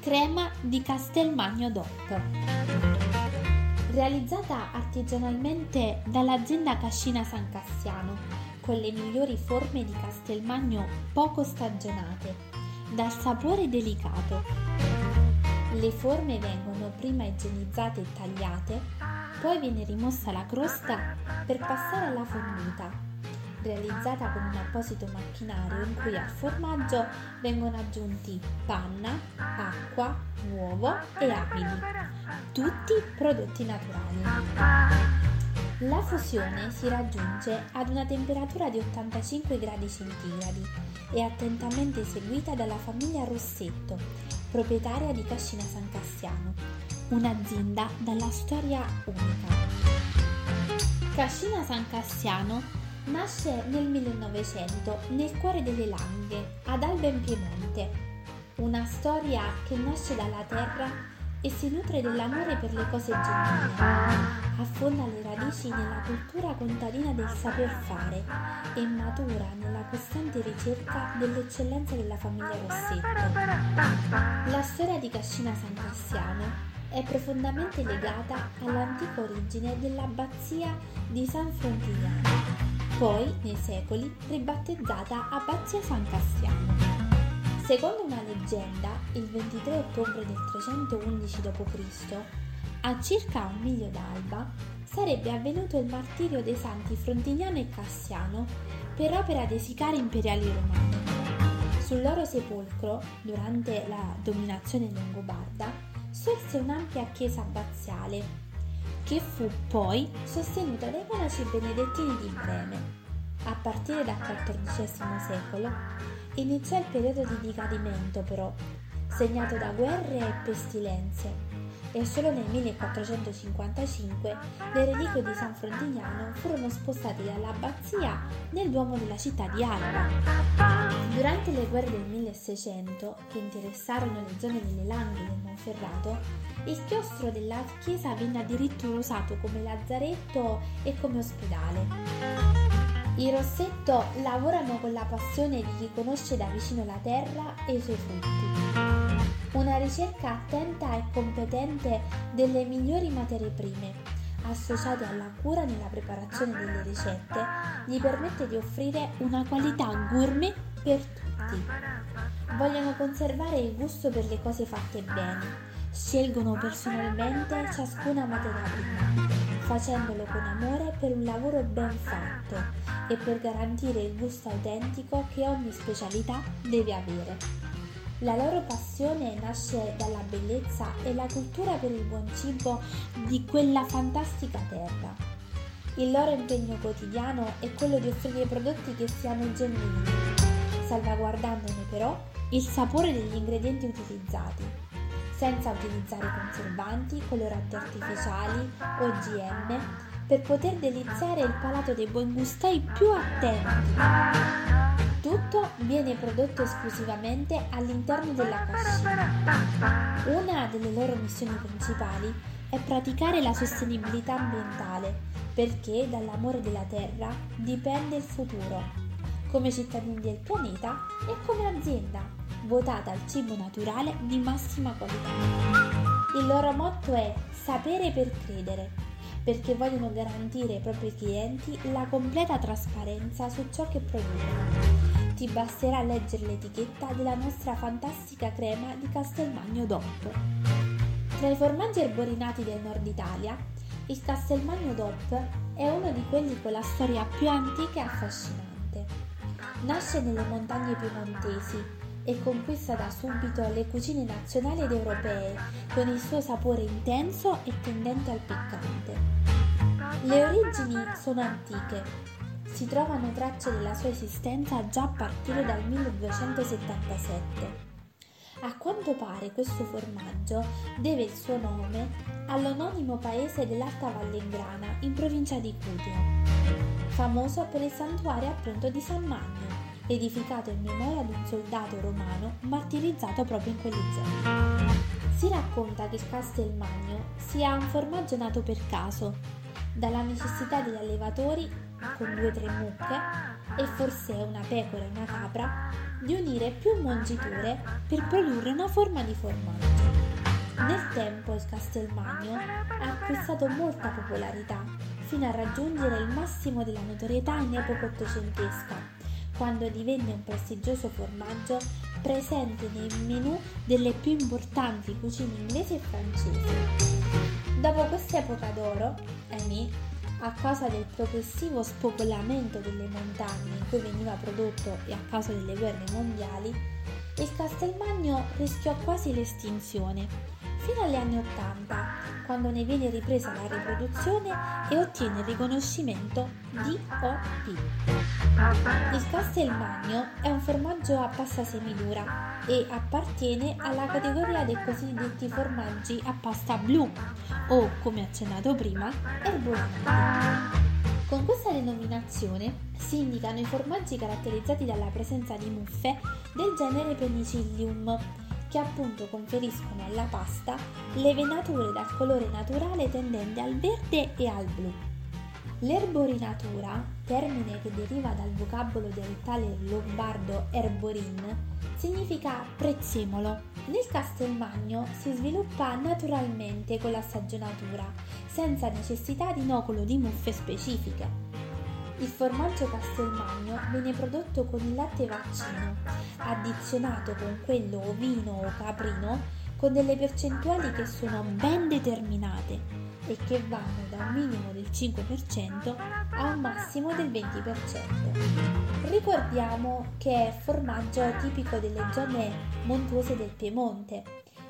crema di Castelmagno DOP. Realizzata artigianalmente dall'azienda Cascina San Cassiano, con le migliori forme di Castelmagno poco stagionate, dal sapore delicato. Le forme vengono prima igienizzate e tagliate, poi viene rimossa la crosta per passare alla fondita realizzata con un apposito macchinario in cui al formaggio vengono aggiunti panna, acqua, uovo e amidi, tutti prodotti naturali. La fusione si raggiunge ad una temperatura di 85 gradi centigradi e attentamente eseguita dalla famiglia Rossetto, proprietaria di Cascina San Cassiano, un'azienda dalla storia unica. Cascina San Cassiano Nasce nel 1900 nel cuore delle Langhe, ad Alba in Piemonte. Una storia che nasce dalla terra e si nutre dell'amore per le cose genuine. Affonda le radici nella cultura contadina del saper fare e matura nella costante ricerca dell'eccellenza della famiglia Rossetto. La storia di Cascina San Cassiano è profondamente legata all'antica origine dell'abbazia di San Frontignano poi nei secoli ribattezzata Abbazia San Cassiano. Secondo una leggenda, il 23 ottobre del 311 d.C., a circa un miglio d'alba, sarebbe avvenuto il martirio dei santi Frontignano e Cassiano per opera dei sicari imperiali romani. Sul loro sepolcro, durante la dominazione longobarda, sorse un'ampia chiesa abbaziale che fu poi sostenuta dai monaci benedettini di Breme. A partire dal XIV secolo iniziò il periodo di decadimento però, segnato da guerre e pestilenze, e solo nel 1455 le reliquie di San Frontignano furono spostate dall'abbazia nel duomo della città di Alba. Durante le guerre del 1600, che interessarono le zone delle Langhe del Monferrato, il chiostro della chiesa venne addirittura usato come lazzaretto e come ospedale. I Rossetto lavorano con la passione di chi conosce da vicino la terra e i suoi frutti. Una ricerca attenta e competente delle migliori materie prime, associate alla cura nella preparazione delle ricette, gli permette di offrire una qualità gourmet per tutti. Vogliono conservare il gusto per le cose fatte bene Scelgono personalmente ciascuna materia prima, facendolo con amore per un lavoro ben fatto e per garantire il gusto autentico che ogni specialità deve avere. La loro passione nasce dalla bellezza e la cultura per il buon cibo di quella fantastica terra. Il loro impegno quotidiano è quello di offrire prodotti che siano genuini, salvaguardandone però il sapore degli ingredienti utilizzati senza utilizzare conservanti, coloranti artificiali o OGM per poter deliziare il palato dei buon gustai più attenti. Tutto viene prodotto esclusivamente all'interno della cascina. Una delle loro missioni principali è praticare la sostenibilità ambientale perché dall'amore della terra dipende il futuro, come cittadini del pianeta e come azienda votata al cibo naturale di massima qualità. Il loro motto è sapere per credere, perché vogliono garantire ai propri clienti la completa trasparenza su ciò che producono. Ti basterà leggere l'etichetta della nostra fantastica crema di Castelmagno DOP. Tra i formaggi erborinati del nord Italia, il Castelmagno DOP è uno di quelli con la storia più antica e affascinante. Nasce nelle montagne piemontesi e conquista da subito le cucine nazionali ed europee con il suo sapore intenso e tendente al piccante. Le origini sono antiche. Si trovano tracce della sua esistenza già a partire dal 1277. A quanto pare questo formaggio deve il suo nome all'omonimo paese dell'Alta Vallengrana in provincia di Cutio, famoso per il santuario appunto di San Magno edificato in memoria di un soldato romano martirizzato proprio in quelle zone. Si racconta che il Castelmagno sia un formaggio nato per caso, dalla necessità degli allevatori, con due o tre mucche, e forse una pecora e una capra, di unire più mungiture per produrre una forma di formaggio. Nel tempo il Castelmagno ha acquistato molta popolarità fino a raggiungere il massimo della notorietà in epoca ottocentesca, quando divenne un prestigioso formaggio presente nei menù delle più importanti cucine inglesi e francesi. Dopo quest'epoca d'oro, ahimè, a causa del progressivo spopolamento delle montagne in cui veniva prodotto e a causa delle guerre mondiali, il Castelmagno rischiò quasi l'estinzione, fino agli anni Ottanta, quando ne viene ripresa la riproduzione e ottiene il riconoscimento DOP. Il Castelmagno è un formaggio a pasta semidura e appartiene alla categoria dei cosiddetti formaggi a pasta blu o, come accennato prima, erbolinati. Con questa denominazione si indicano i formaggi caratterizzati dalla presenza di muffe del genere Penicillium, che appunto conferiscono alla pasta le venature dal colore naturale tendente al verde e al blu. L'erborinatura, termine che deriva dal vocabolo dialettale lombardo erborin, significa prezzemolo. Nel Castelmagno si sviluppa naturalmente con la stagionatura, senza necessità di inoculo di muffe specifiche. Il formaggio Castelmagno viene prodotto con il latte vaccino, addizionato con quello ovino o caprino con delle percentuali che sono ben determinate e che vanno da un minimo del 5% a un massimo del 20%. Ricordiamo che è formaggio tipico delle zone montuose del Piemonte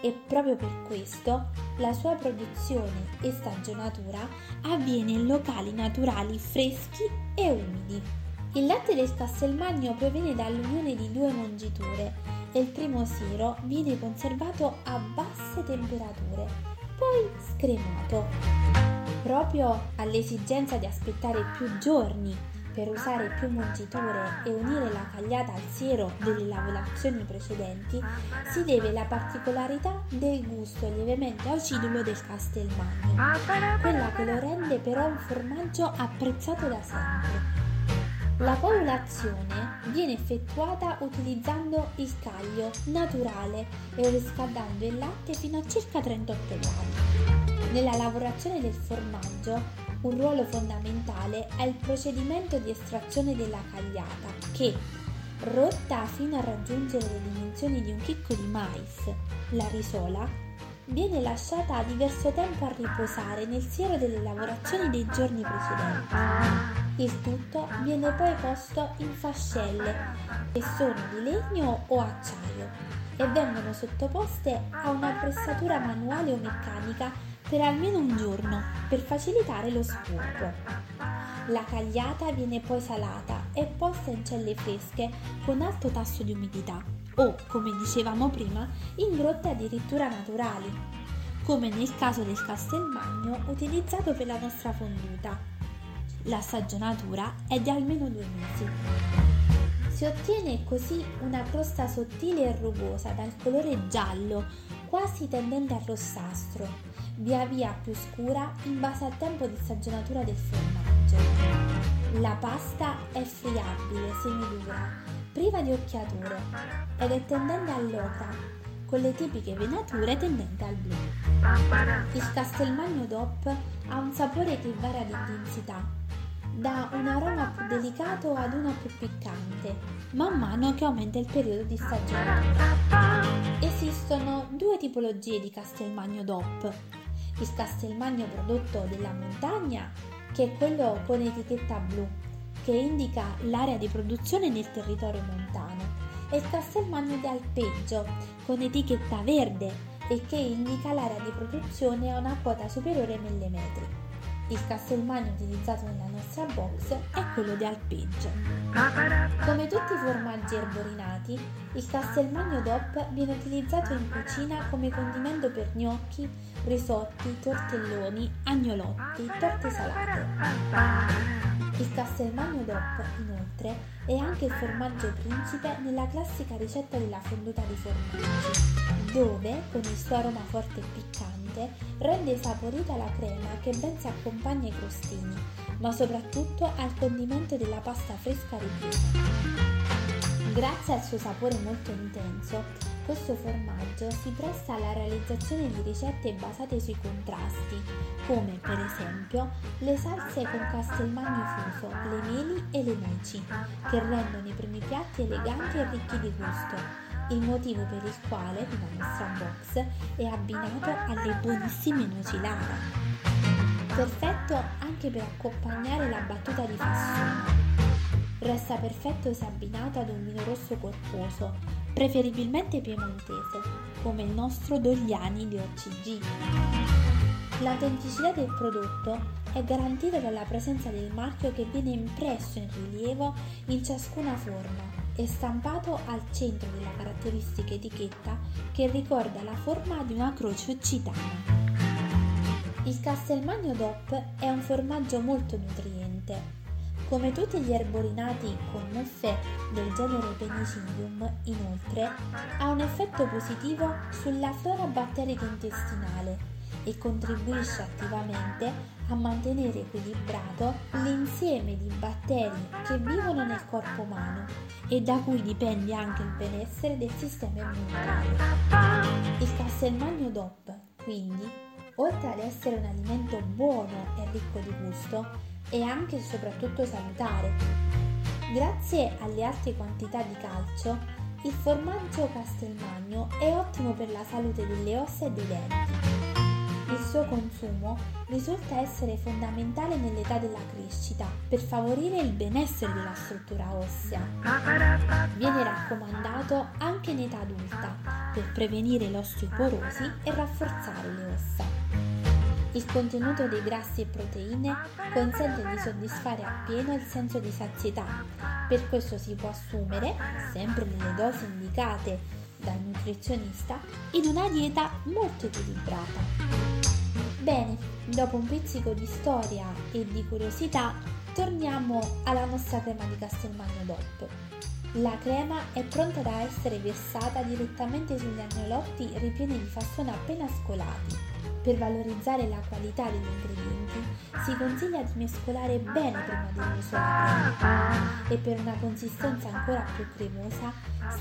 e proprio per questo la sua produzione e stagionatura avviene in locali naturali freschi e umidi. Il latte del Castelmagno proviene dall'unione di due mongiture e il primo siro viene conservato a basse temperature poi scremato. Proprio all'esigenza di aspettare più giorni per usare più mungiture e unire la cagliata al siero delle lavorazioni precedenti, si deve la particolarità del gusto lievemente acidulo del Castelmagno, quella che lo rende però un formaggio apprezzato da sempre. La coagulazione viene effettuata utilizzando il caglio naturale e riscaldando il latte fino a circa 38 gradi. Nella lavorazione del formaggio un ruolo fondamentale è il procedimento di estrazione della cagliata che, rotta fino a raggiungere le dimensioni di un chicco di mais, la risola, viene lasciata diverso tempo a riposare nel siero delle lavorazioni dei giorni precedenti. Il tutto viene poi posto in fascelle che sono di legno o acciaio e vengono sottoposte a una pressatura manuale o meccanica per almeno un giorno per facilitare lo spurgo. La cagliata viene poi salata e posta in celle fresche con alto tasso di umidità o, come dicevamo prima, in grotte addirittura naturali, come nel caso del Castelmagno utilizzato per la nostra fonduta la stagionatura è di almeno due mesi. Si ottiene così una crosta sottile e rugosa dal colore giallo, quasi tendente al rossastro, via via più scura in base al tempo di stagionatura del formaggio. La pasta è friabile, semidura, priva di occhiature ed è tendente all'ocra, con le tipiche venature tendenti al blu. Il Castelmagno DOP ha un sapore che varia di intensità, da un aroma più delicato ad uno più piccante, man mano che aumenta il periodo di stagione. Esistono due tipologie di Castelmagno DOP. Il Castelmagno prodotto della montagna, che è quello con etichetta blu, che indica l'area di produzione nel territorio montano, e il Castelmagno di alpeggio, con etichetta verde, e che indica l'area di produzione a una quota superiore ai millimetri. Il castelmagno utilizzato nella nostra box è quello di alpeggio. Come tutti i formaggi erborinati, il castelmagno DOP viene utilizzato in cucina come condimento per gnocchi, risotti, tortelloni, agnolotti, torte salate. Il castelmagno DOP, inoltre, è anche il formaggio principe nella classica ricetta della fonduta di formaggi, dove, con il suo aroma forte e piccante, rende saporita la crema che ben si accompagna ai crostini, ma soprattutto al condimento della pasta fresca ripiena. Grazie al suo sapore molto intenso, questo formaggio si presta alla realizzazione di ricette basate sui contrasti, come per esempio le salse con castelmagno fuso, le meli e le noci, che rendono i primi piatti eleganti e ricchi di gusto, il motivo per il quale la nostra box è abbinato alle buonissime noci lara. Perfetto anche per accompagnare la battuta di fassone. Resta perfetto se abbinato ad un vino rosso corposo, preferibilmente piemontese, come il nostro Dogliani di OCG. L'autenticità del prodotto è garantita dalla presenza del marchio che viene impresso in rilievo in ciascuna forma e stampato al centro della caratteristica etichetta che ricorda la forma di una croce occitana. Il Castelmagno DOP è un formaggio molto nutriente, come tutti gli erborinati con muffe del genere Penicillium, inoltre, ha un effetto positivo sulla flora batterica intestinale e contribuisce attivamente a mantenere equilibrato l'insieme di batteri che vivono nel corpo umano e da cui dipende anche il benessere del sistema immunitario. Il Castelmagno DOP, quindi, oltre ad essere un alimento buono e ricco di gusto, e anche e soprattutto salutare. Grazie alle alte quantità di calcio, il formaggio Castelmagno è ottimo per la salute delle ossa e dei denti. Il suo consumo risulta essere fondamentale nell'età della crescita per favorire il benessere della struttura ossea. Viene raccomandato anche in età adulta per prevenire l'osteoporosi e rafforzare le ossa. Il contenuto dei grassi e proteine consente di soddisfare appieno il senso di sazietà, per questo si può assumere, sempre nelle dosi indicate dal nutrizionista, in una dieta molto equilibrata. Bene, dopo un pizzico di storia e di curiosità, torniamo alla nostra crema di Castelmagno DOP. La crema è pronta da essere versata direttamente sugli agnolotti ripieni di fassone appena scolati per valorizzare la qualità degli ingredienti si consiglia di mescolare bene prima dell'uso della crema e per una consistenza ancora più cremosa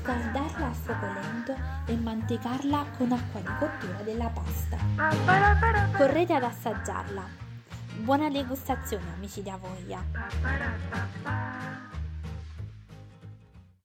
scaldarla a fuoco lento e mantecarla con acqua di cottura della pasta. Correte ad assaggiarla. Buona degustazione amici di Avoia!